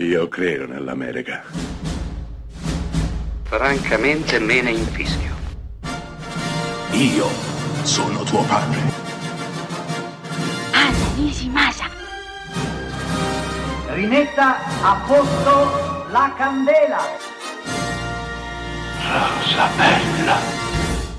Io credo nell'America. Francamente me ne infischio. Io sono tuo padre. Anna Nishimasa. Rimetta a posto la candela. Rosa bella.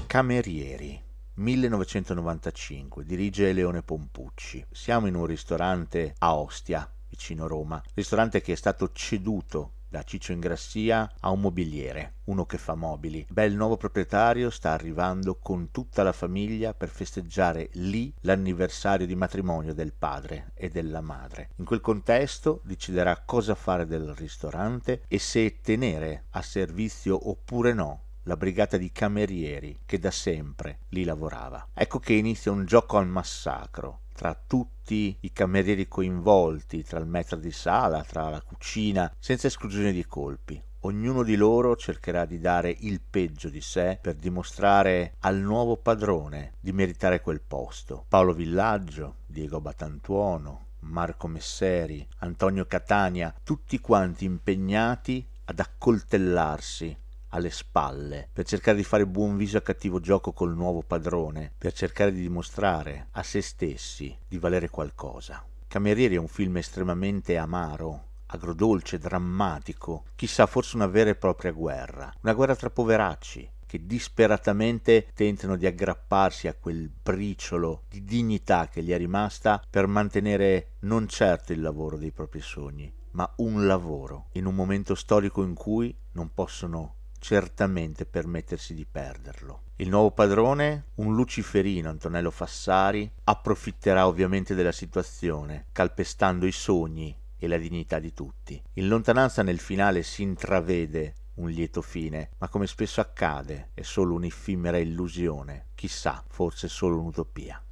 Camerieri 1995 dirige Leone Pompucci. Siamo in un ristorante a Ostia, vicino Roma, ristorante che è stato ceduto da Ciccio Ingrassia a un mobiliere, uno che fa mobili. Beh, il nuovo proprietario sta arrivando con tutta la famiglia per festeggiare lì l'anniversario di matrimonio del padre e della madre. In quel contesto deciderà cosa fare del ristorante e se tenere a servizio oppure no la brigata di camerieri che da sempre lì lavorava. Ecco che inizia un gioco al massacro tra tutti i camerieri coinvolti, tra il maître di sala, tra la cucina, senza esclusione di colpi. Ognuno di loro cercherà di dare il peggio di sé per dimostrare al nuovo padrone di meritare quel posto. Paolo Villaggio, Diego Batantuono, Marco Messeri, Antonio Catania, tutti quanti impegnati ad accoltellarsi alle spalle per cercare di fare buon viso a cattivo gioco col nuovo padrone, per cercare di dimostrare a se stessi di valere qualcosa. Camerieri è un film estremamente amaro, agrodolce, drammatico, chissà forse una vera e propria guerra, una guerra tra poveracci che disperatamente tentano di aggrapparsi a quel briciolo di dignità che gli è rimasta per mantenere non certo il lavoro dei propri sogni, ma un lavoro in un momento storico in cui non possono certamente permettersi di perderlo. Il nuovo padrone, un luciferino Antonello Fassari, approfitterà ovviamente della situazione, calpestando i sogni e la dignità di tutti. In lontananza nel finale si intravede un lieto fine, ma come spesso accade è solo un'effimera illusione, chissà, forse solo un'utopia.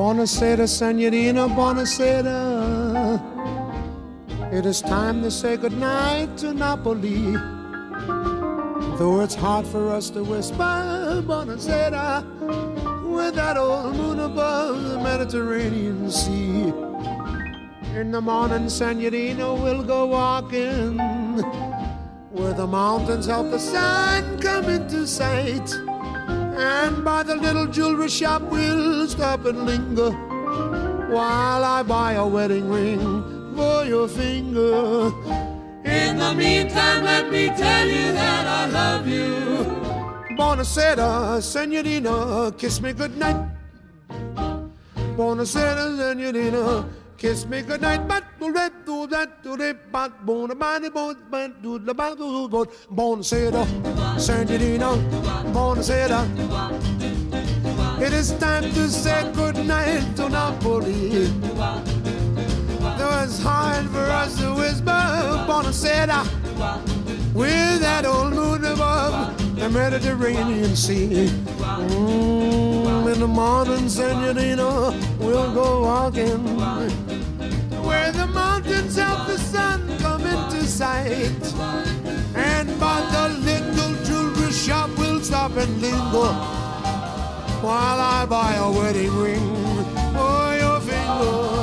Buonasera, Senorina, buonasera. It is time to say goodnight to Napoli. Though it's hard for us to whisper, buonasera, with that old moon above the Mediterranean Sea. In the morning, Senorina, we'll go walking where the mountains help the sun come into sight. And by the little jewelry shop we'll stop and linger while I buy a wedding ring for your finger. In the meantime, let me tell you that I love you. Buonasera, senorina, kiss me goodnight. Buonasera, senorina, kiss me goodnight. But do that, do that, do that, but bona bani, bon, but do the bat, do do Buonasera, senorina, buonasera. It is time to say goodnight to Napoli. Though it's hard for us to whisper, buonasera, with that old moon above the Mediterranean Sea. Mm, in the morning, senorina, we'll go walking where the mountains of the sun come into sight. And by the little jewelry shop, we'll stop and linger while I buy a wedding ring for your finger.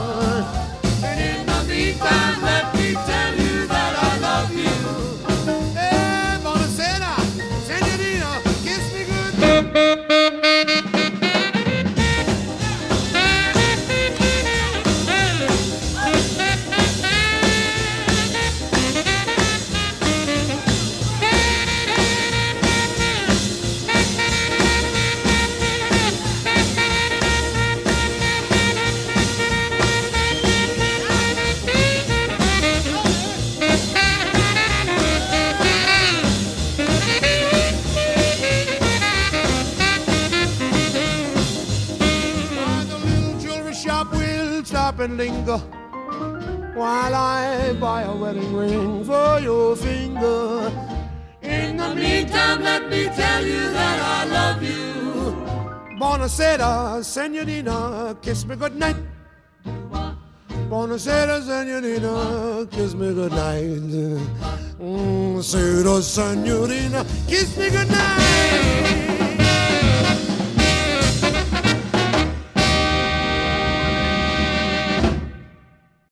And linger while I buy a wedding ring for your finger. In the meantime, let me tell you that I love you. Buonasera, senorina, kiss me goodnight. Buonasera, senorina, kiss me goodnight. Mm, senorina, kiss me goodnight.